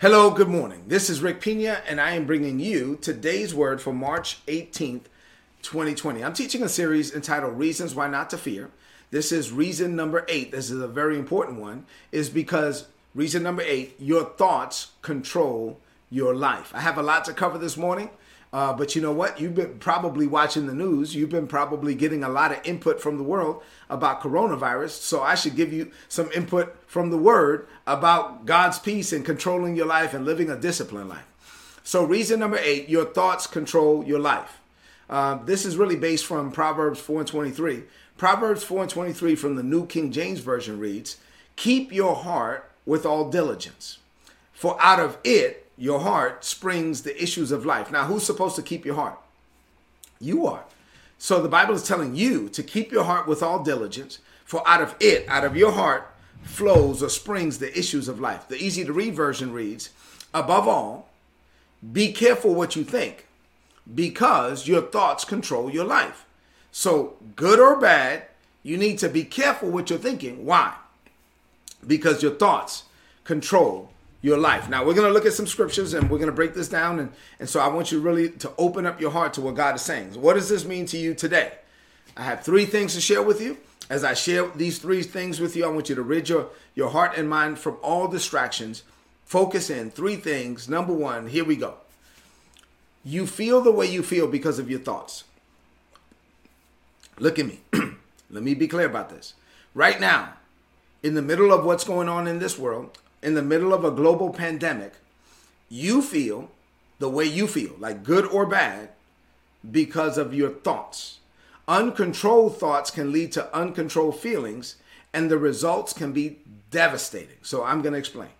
Hello, good morning. This is Rick Pina, and I am bringing you today's word for March 18th, 2020. I'm teaching a series entitled Reasons Why Not to Fear. This is reason number eight. This is a very important one, is because reason number eight, your thoughts control your life. I have a lot to cover this morning. Uh, but you know what? You've been probably watching the news. You've been probably getting a lot of input from the world about coronavirus. So I should give you some input from the word about God's peace and controlling your life and living a disciplined life. So, reason number eight your thoughts control your life. Uh, this is really based from Proverbs 4 and 23. Proverbs 4 and 23 from the New King James Version reads, Keep your heart with all diligence, for out of it your heart springs the issues of life. Now, who's supposed to keep your heart? You are. So the Bible is telling you to keep your heart with all diligence, for out of it, out of your heart, flows or springs the issues of life. The easy to read version reads, Above all, be careful what you think, because your thoughts control your life. So, good or bad, you need to be careful what you're thinking. Why? Because your thoughts control your life. Now we're going to look at some scriptures and we're going to break this down. And, and so I want you really to open up your heart to what God is saying. What does this mean to you today? I have three things to share with you. As I share these three things with you, I want you to rid your, your heart and mind from all distractions. Focus in three things. Number one, here we go. You feel the way you feel because of your thoughts. Look at me. Let me be clear about this. Right now, in the middle of what's going on in this world, in the middle of a global pandemic, you feel the way you feel, like good or bad, because of your thoughts. Uncontrolled thoughts can lead to uncontrolled feelings, and the results can be devastating. So, I'm going to explain.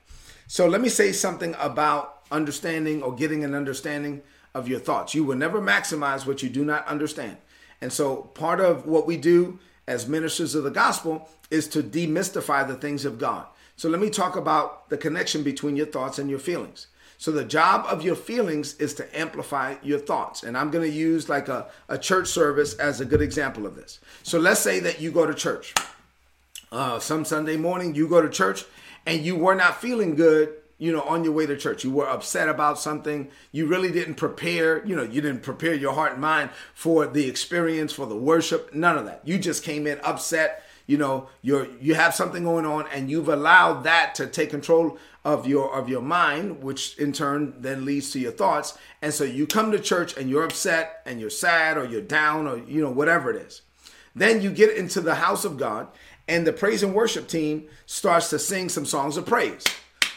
So, let me say something about understanding or getting an understanding of your thoughts. You will never maximize what you do not understand. And so, part of what we do as ministers of the gospel is to demystify the things of God. So let me talk about the connection between your thoughts and your feelings. So the job of your feelings is to amplify your thoughts. And I'm going to use like a, a church service as a good example of this. So let's say that you go to church. Uh, some Sunday morning, you go to church and you were not feeling good you know, on your way to church. You were upset about something. You really didn't prepare, you know, you didn't prepare your heart and mind for the experience, for the worship, none of that. You just came in upset you know you're you have something going on and you've allowed that to take control of your of your mind which in turn then leads to your thoughts. And so you come to church and you're upset and you're sad or you're down or you know whatever it is. Then you get into the house of god and the praise and worship team starts to sing some songs of praise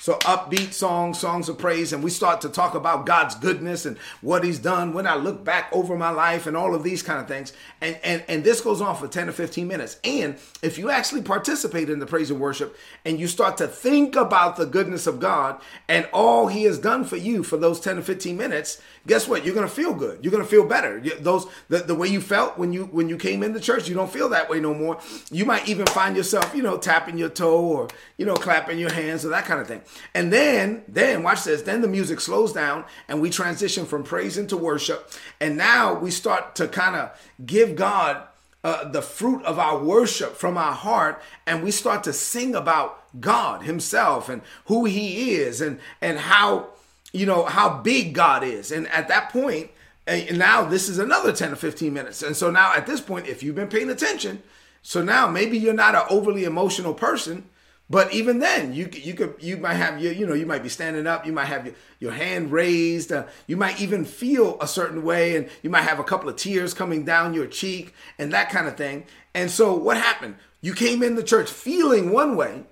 so upbeat songs, songs of praise, and we start to talk about God's goodness and what He's done when I look back over my life and all of these kind of things. And and and this goes on for 10 to 15 minutes. And if you actually participate in the praise and worship and you start to think about the goodness of God and all He has done for you for those 10 to 15 minutes, guess what? You're gonna feel good. You're gonna feel better. Those the, the way you felt when you when you came into church, you don't feel that way no more. You might even find yourself, you know, tapping your toe or you know, clapping your hands or that kind of thing. And then, then watch this. Then the music slows down and we transition from praise into worship. And now we start to kind of give God uh, the fruit of our worship from our heart, and we start to sing about God Himself and who He is, and and how you know how big God is. And at that point, and now this is another ten to fifteen minutes. And so now at this point, if you've been paying attention, so now maybe you're not an overly emotional person, but even then, you you could you might have your you know you might be standing up, you might have your, your hand raised, uh, you might even feel a certain way, and you might have a couple of tears coming down your cheek and that kind of thing. And so, what happened? You came in the church feeling one way,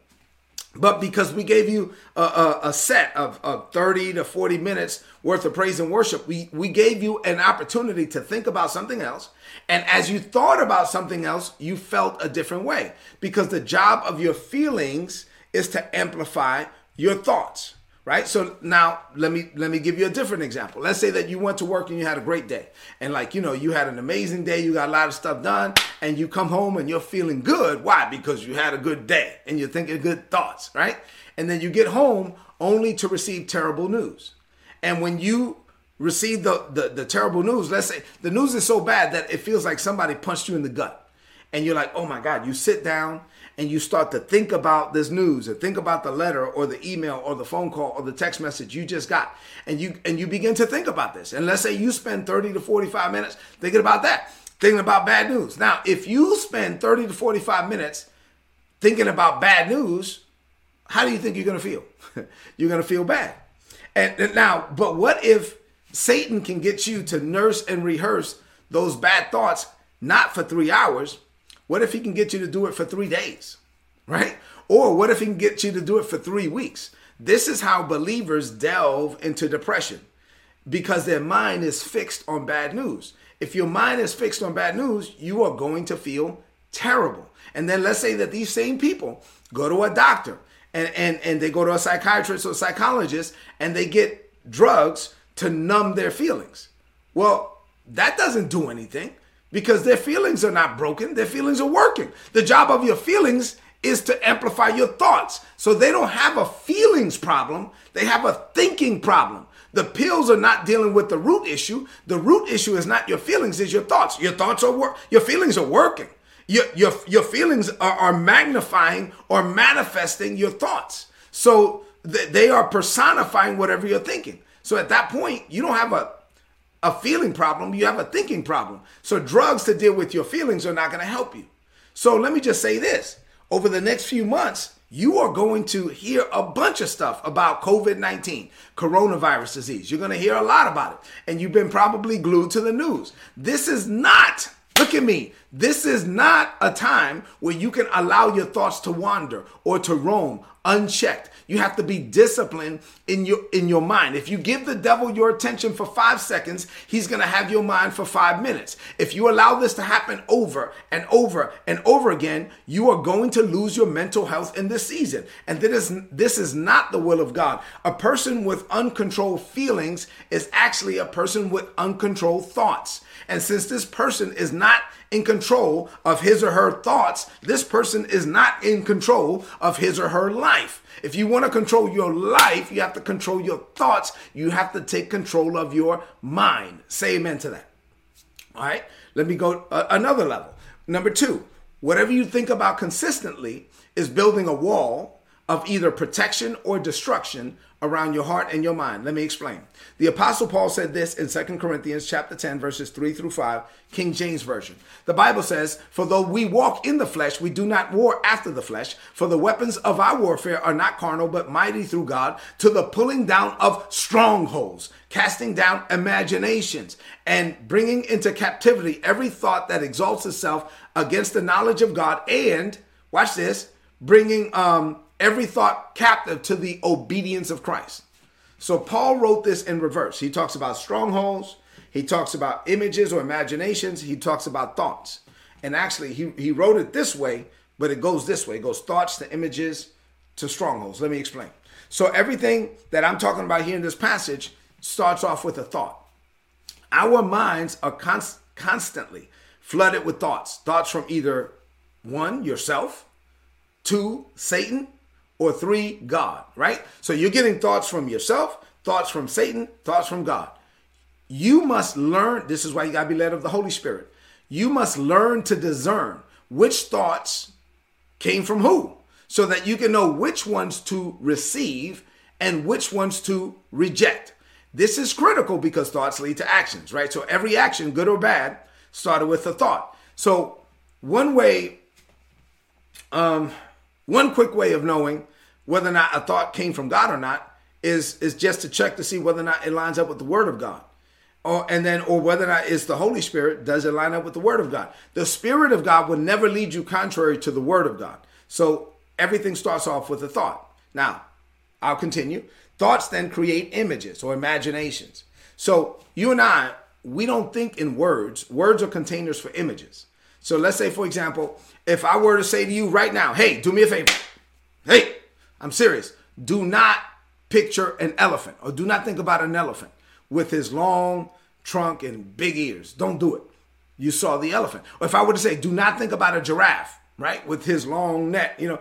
but because we gave you a, a, a, set of, of 30 to 40 minutes worth of praise and worship, we, we gave you an opportunity to think about something else. And as you thought about something else, you felt a different way because the job of your feelings is to amplify your thoughts right? So now let me let me give you a different example. Let's say that you went to work and you had a great day. And like you know you had an amazing day you got a lot of stuff done and you come home and you're feeling good. Why? Because you had a good day and you're thinking good thoughts right? And then you get home only to receive terrible news. And when you receive the, the, the terrible news let's say the news is so bad that it feels like somebody punched you in the gut. And you're like, oh my God, you sit down and you start to think about this news and think about the letter or the email or the phone call or the text message you just got and you and you begin to think about this. And let's say you spend 30 to 45 minutes thinking about that thinking about bad news. Now if you spend 30 to 45 minutes thinking about bad news how do you think you're going to feel? You're going to feel bad. And, and now but what if satan can get you to nurse and rehearse those bad thoughts not for three hours what if he can get you to do it for three days, right? Or what if he can get you to do it for three weeks? This is how believers delve into depression because their mind is fixed on bad news. If your mind is fixed on bad news, you are going to feel terrible. And then let's say that these same people go to a doctor and, and, and they go to a psychiatrist or psychologist and they get drugs to numb their feelings. Well, that doesn't do anything because their feelings are not broken, their feelings are working. The job of your feelings is to amplify your thoughts. So they don't have a feelings problem, they have a thinking problem. The pills are not dealing with the root issue. The root issue is not your feelings, is your thoughts. Your thoughts are work. Your feelings are working. Your, your, your feelings are, are magnifying or manifesting your thoughts. So th- they are personifying whatever you're thinking. So at that point, you don't have a a feeling problem, you have a thinking problem. So drugs to deal with your feelings are not going to help you. So let me just say this. Over the next few months, you are going to hear a bunch of stuff about COVID 19, coronavirus disease. You're going to hear a lot about it. And you've been probably glued to the news. This is not, look at me, this is not a time where you can allow your thoughts to wander or to roam unchecked. You have to be disciplined in your in your mind. If you give the devil your attention for 5 seconds, he's going to have your mind for 5 minutes. If you allow this to happen over and over and over again, you are going to lose your mental health in this season. And this is this is not the will of God. A person with uncontrolled feelings is actually a person with uncontrolled thoughts. And since this person is not in control of his or her thoughts, this person is not in control of his or her life. If you want to control your life, you have to control your thoughts. You have to take control of your mind. Say amen to that. All right, let me go uh, another level. Number two, whatever you think about consistently is building a wall of either protection or destruction around your heart and your mind. Let me explain. The apostle Paul said this in 2 Corinthians chapter 10 verses 3 through 5, King James version. The Bible says, "For though we walk in the flesh, we do not war after the flesh, for the weapons of our warfare are not carnal, but mighty through God to the pulling down of strongholds, casting down imaginations, and bringing into captivity every thought that exalts itself against the knowledge of God, and watch this, bringing um every thought captive to the obedience of Christ. So Paul wrote this in reverse. He talks about strongholds, he talks about images or imaginations, he talks about thoughts. And actually, he, he wrote it this way, but it goes this way it goes thoughts to images to strongholds. Let me explain. So, everything that I'm talking about here in this passage starts off with a thought. Our minds are const- constantly flooded with thoughts thoughts from either one, yourself, two, Satan, or three, God, right? So you're getting thoughts from yourself, thoughts from Satan, thoughts from God. You must learn, this is why you got to be led of the Holy Spirit. You must learn to discern which thoughts came from who so that you can know which ones to receive and which ones to reject. This is critical because thoughts lead to actions, right? So every action, good or bad, started with a thought. So one way, um, one quick way of knowing whether or not a thought came from God or not is is just to check to see whether or not it lines up with the word of God. Or and then or whether or not it's the Holy Spirit, does it line up with the word of God? The Spirit of God will never lead you contrary to the word of God. So everything starts off with a thought. Now, I'll continue. Thoughts then create images or imaginations. So you and I, we don't think in words. Words are containers for images. So let's say, for example, if I were to say to you right now, hey, do me a favor. Hey, I'm serious. Do not picture an elephant or do not think about an elephant with his long trunk and big ears. Don't do it. You saw the elephant. Or if I were to say, do not think about a giraffe, right, with his long neck, you know,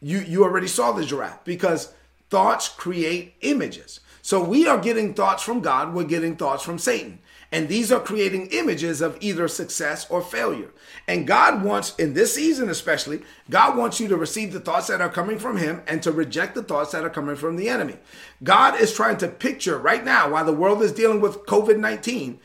you you already saw the giraffe because thoughts create images. So we are getting thoughts from God, we're getting thoughts from Satan. And these are creating images of either success or failure. And God wants, in this season especially, God wants you to receive the thoughts that are coming from Him and to reject the thoughts that are coming from the enemy. God is trying to picture right now, while the world is dealing with COVID 19,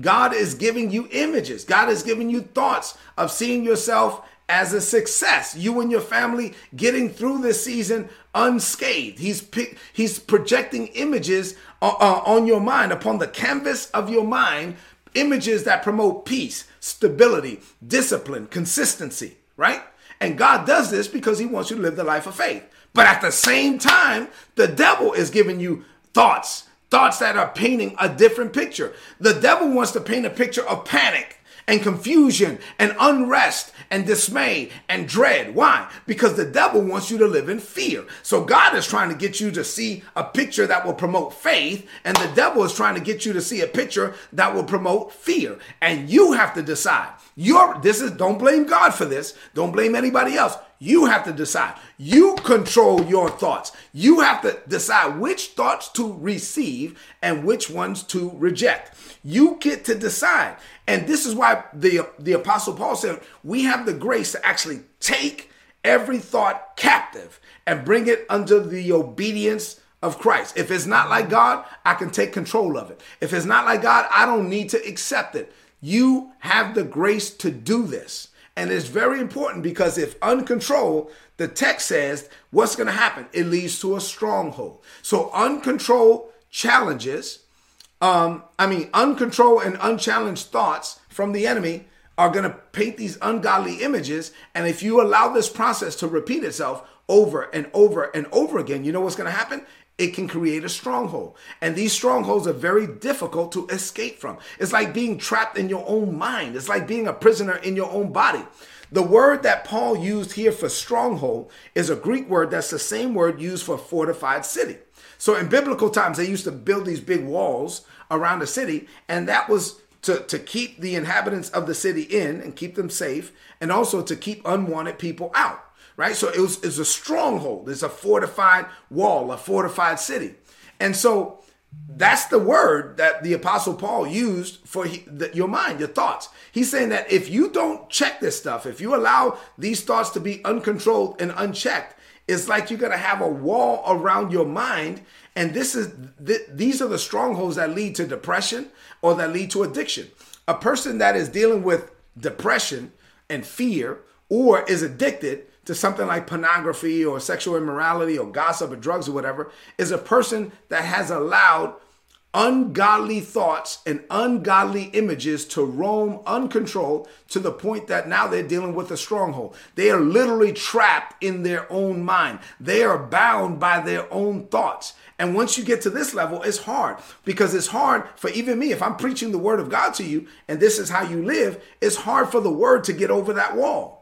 God is giving you images. God is giving you thoughts of seeing yourself as a success. You and your family getting through this season unscathed. He's he's projecting images uh, uh, on your mind upon the canvas of your mind, images that promote peace, stability, discipline, consistency, right? And God does this because he wants you to live the life of faith. But at the same time, the devil is giving you thoughts thoughts that are painting a different picture. The devil wants to paint a picture of panic and confusion and unrest and dismay and dread. Why? Because the devil wants you to live in fear. So God is trying to get you to see a picture that will promote faith, and the devil is trying to get you to see a picture that will promote fear. And you have to decide. Your this is don't blame God for this. Don't blame anybody else. You have to decide. You control your thoughts. You have to decide which thoughts to receive and which ones to reject. You get to decide. And this is why the, the Apostle Paul said, we have the grace to actually take every thought captive and bring it under the obedience of Christ. If it's not like God, I can take control of it. If it's not like God, I don't need to accept it. You have the grace to do this. And it's very important because if uncontrolled, the text says what's going to happen? It leads to a stronghold. So uncontrolled challenges, um, I mean, uncontrolled and unchallenged thoughts from the enemy are going to paint these ungodly images. And if you allow this process to repeat itself over and over and over again, you know what's going to happen? It can create a stronghold. And these strongholds are very difficult to escape from. It's like being trapped in your own mind, it's like being a prisoner in your own body. The word that Paul used here for stronghold is a Greek word that's the same word used for fortified city. So in biblical times, they used to build these big walls around the city, and that was to, to keep the inhabitants of the city in and keep them safe, and also to keep unwanted people out right? So it was it's a stronghold. It's a fortified wall, a fortified city. And so that's the word that the apostle Paul used for he, the, your mind, your thoughts. He's saying that if you don't check this stuff, if you allow these thoughts to be uncontrolled and unchecked, it's like you're going to have a wall around your mind and this is th- these are the strongholds that lead to depression or that lead to addiction. A person that is dealing with depression and fear or is addicted to something like pornography or sexual immorality or gossip or drugs or whatever is a person that has allowed ungodly thoughts and ungodly images to roam uncontrolled to the point that now they're dealing with a stronghold. They are literally trapped in their own mind. They are bound by their own thoughts. And once you get to this level, it's hard because it's hard for even me. If I'm preaching the word of God to you and this is how you live, it's hard for the word to get over that wall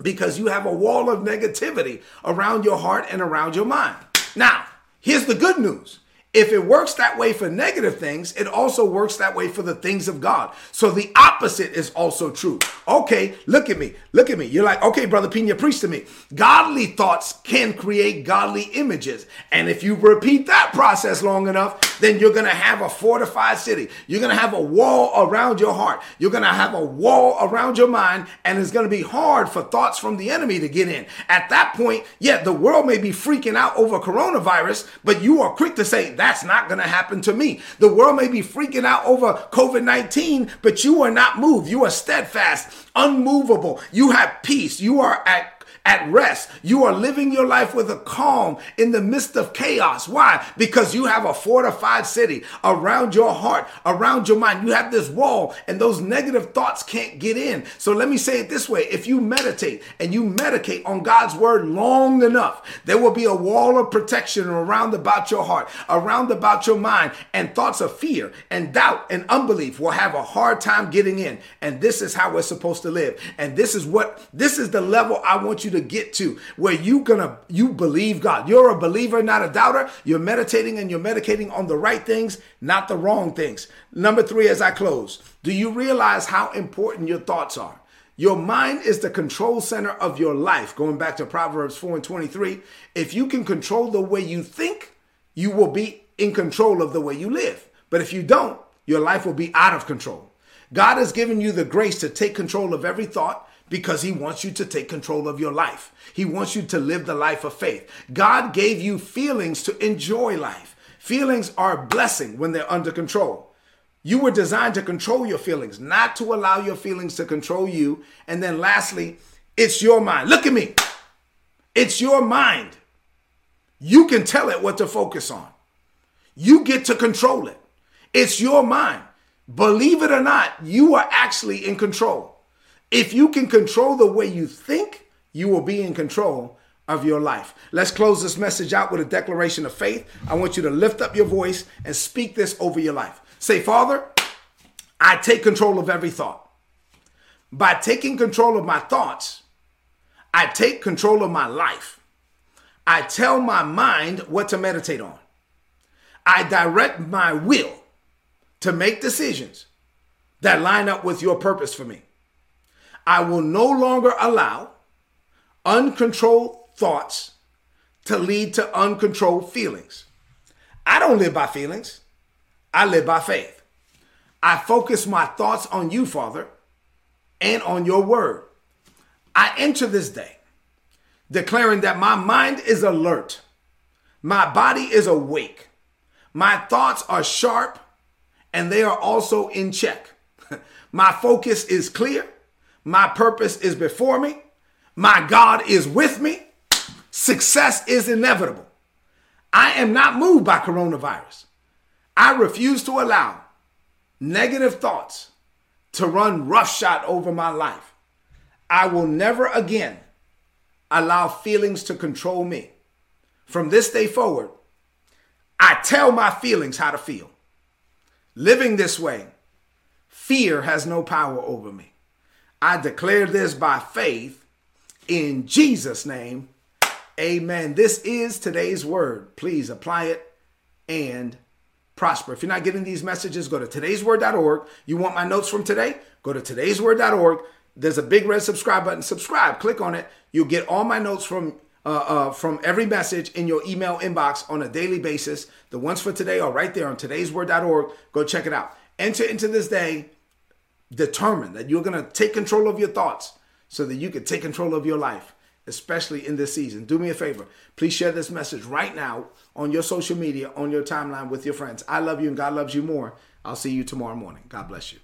because you have a wall of negativity around your heart and around your mind. Now, here's the good news if it works that way for negative things, it also works that way for the things of God. So the opposite is also true. Okay, look at me. Look at me. You're like, okay, Brother Pina, preach to me. Godly thoughts can create godly images. And if you repeat that process long enough, then you're going to have a fortified city. You're going to have a wall around your heart. You're going to have a wall around your mind. And it's going to be hard for thoughts from the enemy to get in. At that point, yeah, the world may be freaking out over coronavirus, but you are quick to say, that's not going to happen to me. The world may be freaking out over COVID 19, but you are not moved. You are steadfast, unmovable. You have peace. You are at at rest. You are living your life with a calm in the midst of chaos. Why? Because you have a fortified city around your heart, around your mind. You have this wall, and those negative thoughts can't get in. So let me say it this way if you meditate and you medicate on God's word long enough, there will be a wall of protection around about your heart, around about your mind, and thoughts of fear and doubt and unbelief will have a hard time getting in. And this is how we're supposed to live. And this is what, this is the level I want you to get to where you gonna you believe God. You're a believer, not a doubter. You're meditating and you're medicating on the right things, not the wrong things. Number three, as I close, do you realize how important your thoughts are? Your mind is the control center of your life. Going back to Proverbs 4 and 23, if you can control the way you think, you will be in control of the way you live. But if you don't, your life will be out of control. God has given you the grace to take control of every thought because he wants you to take control of your life. He wants you to live the life of faith. God gave you feelings to enjoy life. Feelings are a blessing when they're under control. You were designed to control your feelings, not to allow your feelings to control you. And then lastly, it's your mind. Look at me. It's your mind. You can tell it what to focus on. You get to control it. It's your mind. Believe it or not, you are actually in control. If you can control the way you think, you will be in control of your life. Let's close this message out with a declaration of faith. I want you to lift up your voice and speak this over your life. Say, Father, I take control of every thought. By taking control of my thoughts, I take control of my life. I tell my mind what to meditate on. I direct my will to make decisions that line up with your purpose for me. I will no longer allow uncontrolled thoughts to lead to uncontrolled feelings. I don't live by feelings. I live by faith. I focus my thoughts on you, Father, and on your word. I enter this day declaring that my mind is alert, my body is awake, my thoughts are sharp, and they are also in check. my focus is clear, my purpose is before me, my God is with me, success is inevitable. I am not moved by coronavirus. I refuse to allow negative thoughts to run roughshod over my life. I will never again allow feelings to control me. From this day forward, I tell my feelings how to feel. Living this way, fear has no power over me. I declare this by faith in Jesus' name. Amen. This is today's word. Please apply it and prosper. If you're not getting these messages, go to today'sword.org. You want my notes from today? Go to today'sword.org. There's a big red subscribe button. Subscribe. Click on it. You'll get all my notes from uh, uh, from every message in your email inbox on a daily basis. The ones for today are right there on today'sword.org. Go check it out. Enter into this day determined that you're going to take control of your thoughts so that you can take control of your life especially in this season. Do me a favor. Please share this message right now on your social media, on your timeline with your friends. I love you and God loves you more. I'll see you tomorrow morning. God bless you.